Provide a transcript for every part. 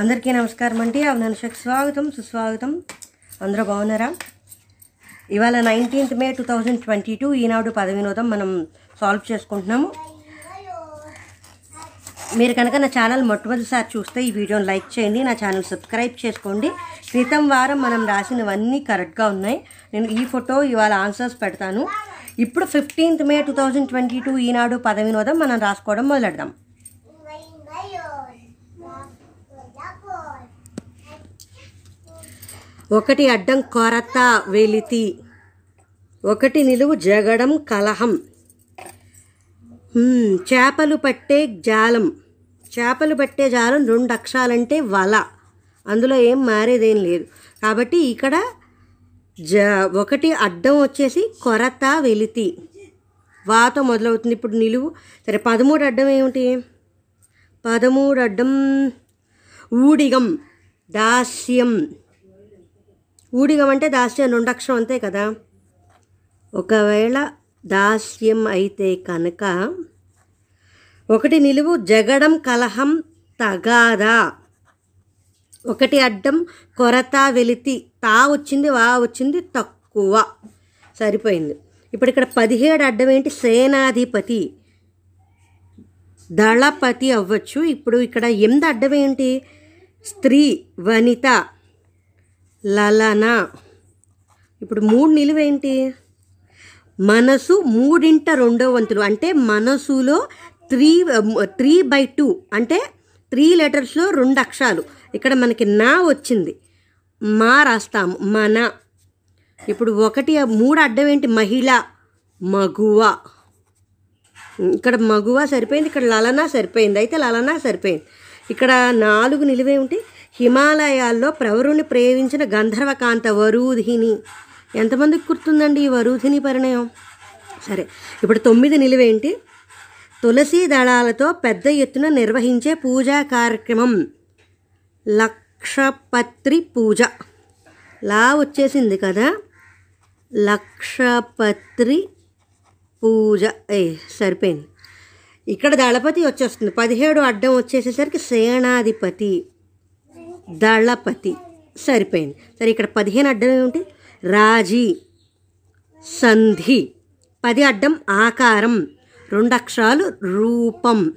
అందరికీ నమస్కారం అండి. అవనానుషకు స్వాగతం సుస్వాగతం. అందరూ బాగున్నారా? ఇవాళ nineteenth May two thousand twenty two Eenadu పద వినోదం మనం సాల్వ్ చేసుకుంటున్నాము. మీరు కనుక నా ఛానల్ మొట్టమొదటిసారి చూస్తే ఈ వీడియోని లైక్ చేయండి నా ఛానల్ సబ్స్క్రైబ్ చేసుకోండి. క్రితం వారం మనం రాసినవన్నీ కరెక్ట్గా ఉన్నాయి. నేను ఈ ఫోటో ఇవాళ ఆన్సర్స్ పెడతాను. ఇప్పుడు fifteenth May two thousand twenty two Eenadu పద వినోదం మనం రాసుకోవడం మొదలెడదాం. ఒకటి అడ్డం కొరత వెలితి. ఒకటి నిలువు జగడం కలహం. చేపలు పట్టే జాలం. చేపలు పట్టే జాలం రెండు అక్షరాలంటే వల. అందులో ఏం మారేదేం లేదు. కాబట్టి ఇక్కడ జ ఒకటి అడ్డం వచ్చేసి కొరత వెలితి. వాతో మొదలవుతుంది ఇప్పుడు నిలువు. సరే పదమూడు అడ్డం ఏమిటి? పదమూడు అడ్డం ఊడిగం దాస్యం. ఊడిగం అంటే దాస్యం రెండక్షరం అంతే కదా. ఒకవేళ దాస్యం అయితే కనుక ఒకటి నిలువు జగడం కలహం తగాదా. ఒకటి అడ్డం కొరత వెలితి తా వచ్చింది వా వచ్చింది తక్కువ. సరిపోయింది. ఇప్పుడు ఇక్కడ పదిహేడు అడ్డం ఏంటి? సేనాధిపతి. దళపతి అవ్వచ్చు. ఇప్పుడు ఇక్కడ ఎనిమిది అడ్డం ఏంటి? స్త్రీ వనిత. లలన. ఇప్పుడు మూడు నిలువేంటి? మనసు మూడింట రెండో వంతులు. అంటే మనసులో త్రీ త్రీ బై టూ. అంటే త్రీ లెటర్స్లో రెండు అక్షరాలు. ఇక్కడ మనకి నా వచ్చింది. మా రాస్తాము. మన. ఇప్పుడు ఒకటి మూడు అడ్డం ఏంటి? మహిళ మగువ. ఇక్కడ మగువ సరిపోయింది. ఇక్కడ లలన సరిపోయింది. అయితే లలన సరిపోయింది. ఇక్కడ నాలుగు నిలువేమిటి హిమాలయాల్లో ప్రవరుని ప్రేమించిన గంధర్వకాంత వరూధిని. ఎంతమందికి గుర్తుందండి ఈ వరూధిని పరిణయం? సరే ఇప్పుడు తొమ్మిది నిలువేంటి? తులసి దళాలతో పెద్ద ఎత్తున నిర్వహించే పూజా కార్యక్రమం. లక్షపత్రి పూజ. లా వచ్చేసింది కదా? లక్షపత్రి పూజ. ఏ సరిపోయింది. ఇక్కడ దళపతి వచ్చేస్తుంది. పదిహేడు అడ్డం వచ్చేసేసరికి సేనాధిపతి. దళపతి. సరిపోయింది. సరే ఇక్కడ పదిహేను అడ్డం ఏమిటి రాజీ సంధి. పది అడ్డం ఆకారం. రెండు అక్షరాలు రూపం.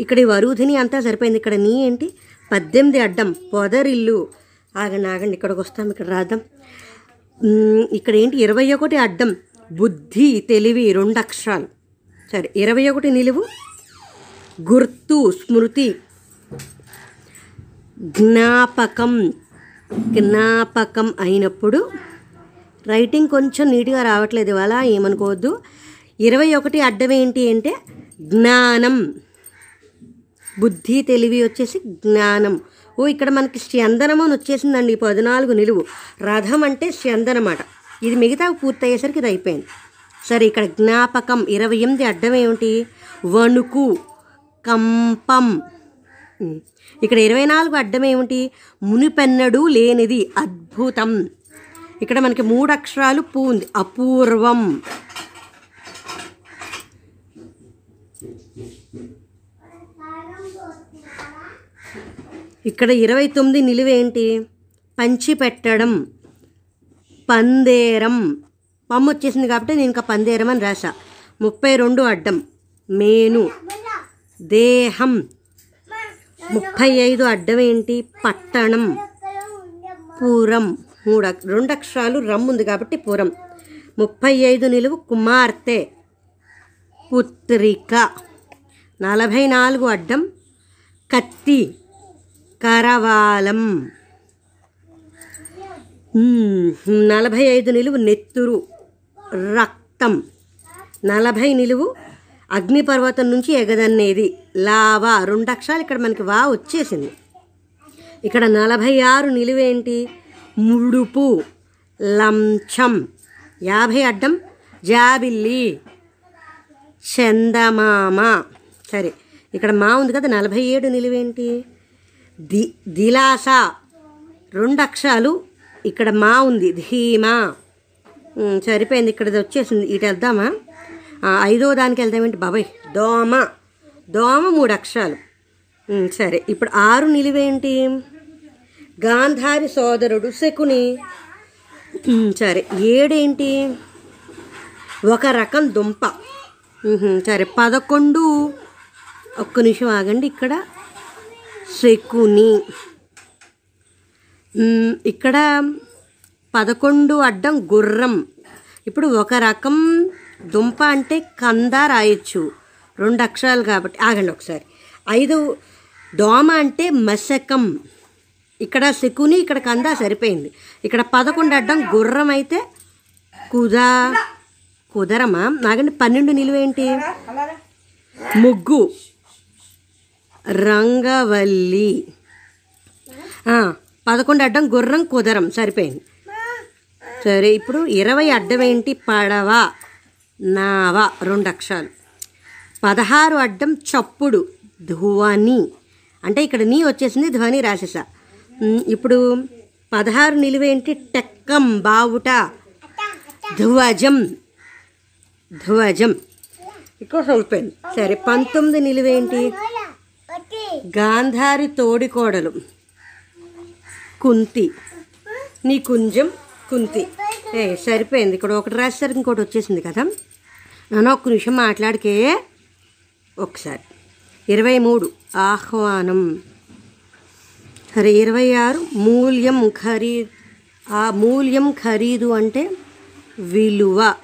ఇక్కడ ఈ వరుధిని అంతా సరిపోయింది. ఇక్కడ నీ ఏంటి? పద్దెనిమిది అడ్డం. పొదరిల్లు. ఆగండి ఆగండి ఇక్కడికి వస్తాం ఇక్కడ రాద్దాం. ఇక్కడ ఏంటి? ఇరవై ఒకటి అడ్డం. బుద్ధి తెలివి రెండు అక్షరాలు సరే ఇరవై ఒకటి నిలువు. గుర్తు స్మృతి. జ్ఞాపకం జ్ఞాపకం అయినప్పుడు రైటింగ్ కొంచెం నీట్గా రావట్లేదు ఇవాళ ఏమనుకోవద్దు. ఇరవై ఒకటి అడ్డం ఏంటి అంటే జ్ఞానం. బుద్ధి తెలివి వచ్చేసి జ్ఞానం. ఓ ఇక్కడ మనకి స్యందనం అని వచ్చేసిందండి ఈ పద్నాలుగు నిలువు. రథం అంటే స్యందనమాట ఇది మిగతా పూర్తయ్యేసరికి ఇది అయిపోయింది. సరే ఇక్కడ జ్ఞాపకం ఇరవై ఎనిమిది అడ్డం ఏమిటి? వణుకు కంపం. ఇక్కడ ఇరవై నాలుగు అడ్డం ఏమిటి? మునిపెన్నడు లేనిది అద్భుతం. ఇక్కడ మనకి మూడు అక్షరాలు పూ ఉంది. అపూర్వం. ఇక్కడ ఇరవై తొమ్మిది నిలువేంటి పంచి పెట్టడం పందేరం. పమ్మ వచ్చేసింది కాబట్టి నేను ఇంకా పందేరం అని రాశా. ముప్పై రెండు అడ్డం. మేను. దేహం. ముప్పై ఐదు అడ్డం ఏంటి పట్టణం. పురం. మూడు రెండు అక్షరాలు రమ్ ఉంది కాబట్టి పురం. ముప్పై ఐదు నిలువు కుమార్తె. పుత్రిక. నలభై నాలుగు అడ్డం కత్తి. కరవాలం. నలభై ఐదు నిలువు నెత్తురు. రక్తం. నలభై నిలువు అగ్నిపర్వతం నుంచి ఎగదన్నేది. లావా రెండు అక్షరాలు ఇక్కడ మనకి వా వచ్చేసింది. ఇక్కడ నలభై ఆరు నిలువేంటి? ముడుపు లంచం యాభై అడ్డం జాబిల్లి చందమామ. సరే ఇక్కడ మా ఉంది కదా నలభై ఏడు నిలువేంటి? ది దిలాస. రెండు అక్షరాలు ఇక్కడ మా ఉంది ధీమా. సరిపోయింది ఇక్కడ వచ్చేసింది. ఇటు వెళ్దామా? ఐదో దానికి వెళ్దామేంటి బాబాయ్? దోమ. దోమ మూడు అక్షరాలు. సరే. ఇప్పుడు ఆరు నిలువేంటి? గాంధారి సోదరుడు శకుని. సరే. ఏడేంటి? ఒక రకం దుంప. సరే. పదకొండు. ఒక్క నిమిషం ఆగండి. ఇక్కడ శకుని. ఇక్కడ పదకొండు అడ్డం గుర్రం. ఇప్పుడు ఒక రకం దుంప అంటే కంద రాయొచ్చు. రెండు అక్షరాలు కాబట్టి ఆగండి ఒకసారి. ఐదు దోమ అంటే మశకం. ఇక్కడ శకుని ఇక్కడ కంద సరిపోయింది. ఇక్కడ పదకొండు అడ్డం గుర్రం అయితే కుదా కుదరమా? నాగండి పన్నెండు నిలువేంటి ముగ్గు. రంగవల్లి. పదకొండు అడ్డం గుర్రం కుదరం సరిపోయింది. సరే ఇప్పుడు ఇరవై అడ్డం ఏంటి? పడవ. నావ రెండు అక్షరాలు పదహారు అడ్డం చప్పుడు ధ్వని. అంటే ఇక్కడ నీ వచ్చేసింది ధ్వని రాసేసా ఇప్పుడు పదహారు నిలువేంటి టెక్కం బావుట. ధ్వజం. ధ్వజం. ఇక్కడ అయిపోయింది సరే పంతొమ్మిది నిలువేంటి గాంధారి తోడికోడలు. కుంతి. నీ కుంజం కుంతి. ఏ సరిపోయింది. ఇక్కడ ఒకటి రాసేసరికి ఇంకోటి వచ్చేసింది కదా. నన్ను ఒక్క నిమిషం మాట్లాడికే. ఒకసారి. ఇరవై మూడు. ఆహ్వానం. సరే ఇరవై ఆరు. మూల్యం ఖరీ ఆ మూల్యం ఖరీదు అంటే విలువ.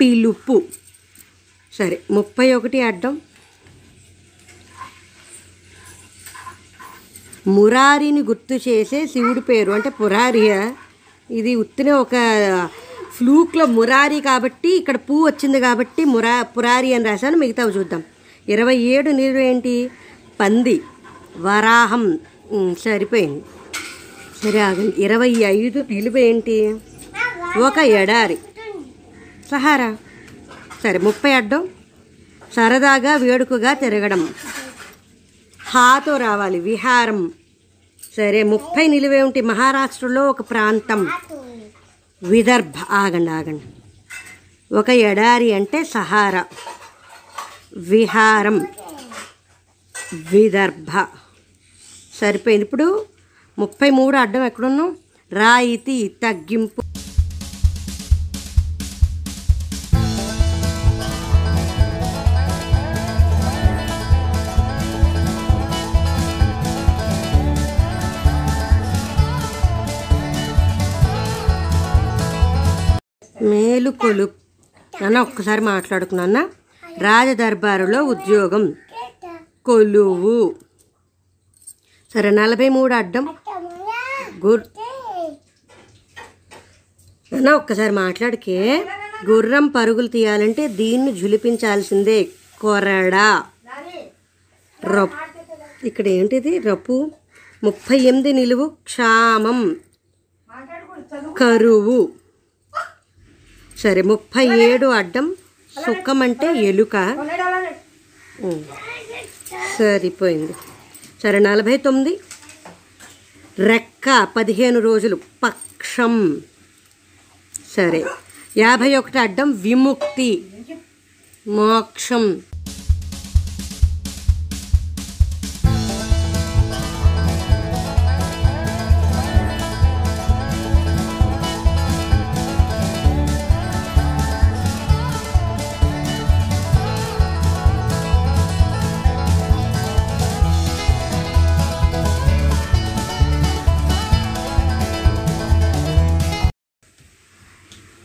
పిలుపు. సరే ముప్పై ఒకటి అడ్డం. మురారిని గుర్తు చేసే శివుడి పేరు. అంటే పురారియా. ఇది ఉత్తినే ఒక ఫ్లూక్లో మురారి కాబట్టి ఇక్కడ పూ వచ్చింది కాబట్టి మురా పురారి అని రాశాను మిగతావి చూద్దాం. ఇరవై ఏడు నీరు ఏంటి? పంది. వరాహం. సరిపోయింది. సరే ఆగండి. ఇరవై ఐదు నిలువ ఏంటి? ఒక ఎడారి. సహారా? సరే ముప్పై అడ్డం. సరదాగా వేడుకగా తిరగడం. హాతో రావాలి విహారం. సరే ముప్పై నిలువేమిటి? మహారాష్ట్రలో ఒక ప్రాంతం. విదర్భ. ఆగండి ఆగండి. ఒక ఎడారి అంటే సహారా. విహారం. విదర్భ. సరిపోయింది. ఇప్పుడు ముప్పై మూడు అడ్డం ఎక్కడున్నాం? రాయితీ తగ్గింపు. మేలుకొలు. నాన్న ఒక్కసారి మాట్లాడుకున్నా రాజదర్బారులో ఉద్యోగం. కొలువు. సరే నలభై మూడు అడ్డం. గుర్ నాన్న ఒక్కసారి మాట్లాడికే. గుర్రం పరుగులు తీయాలంటే దీన్ని జులిపించాల్సిందే కొరడా. రప్ ఇక్కడ ఏంటిది? రప్పు. ముప్పై ఎనిమిది నిలువు క్షామం. కరువు. సరే ముప్పై ఏడు అడ్డం సుఖం అంటే ఎలుక సరిపోయింది. సరే నలభై తొమ్మిది రెక్క పదిహేను రోజులు పక్షం. సరే యాభై ఒకటి అడ్డం విముక్తి మోక్షం.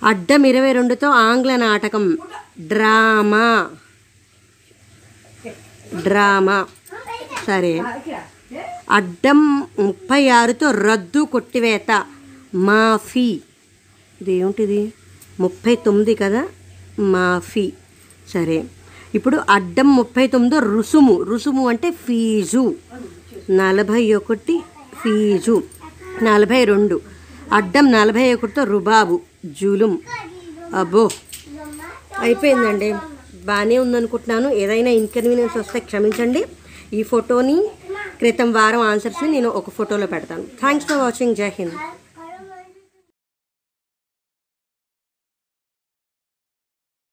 అడ్డం ఇరవై రెండుతో ఆంగ్ల నాటకం. డ్రామా. డ్రామా. సరే. అడ్డం ముప్పై ఆరుతో రద్దు కొట్టివేత. మాఫీ. ఇదేమిటిది ముప్పై తొమ్మిది కదా? మాఫీ. సరే. ఇప్పుడు అడ్డం ముప్పై తొమ్మిదో రుసుము. రుసుము అంటే ఫీజు. నలభై ఒకటి ఫీజు. నలభై రెండు. అడ్డం నలభై ఒకటితో రుబాబు. జూలుం. అబ్బో అయిపోయిందండి. బాగానే ఉందనుకుంటున్నాను. ఏదైనా ఇన్కన్వీనియన్స్ వస్తే క్షమించండి. ఈ ఫోటోని క్రితం వారం ఆన్సర్స్ని నేను ఒక ఫోటోలో పెడతాను. థ్యాంక్స్ ఫర్ వాచింగ్ జై హింద్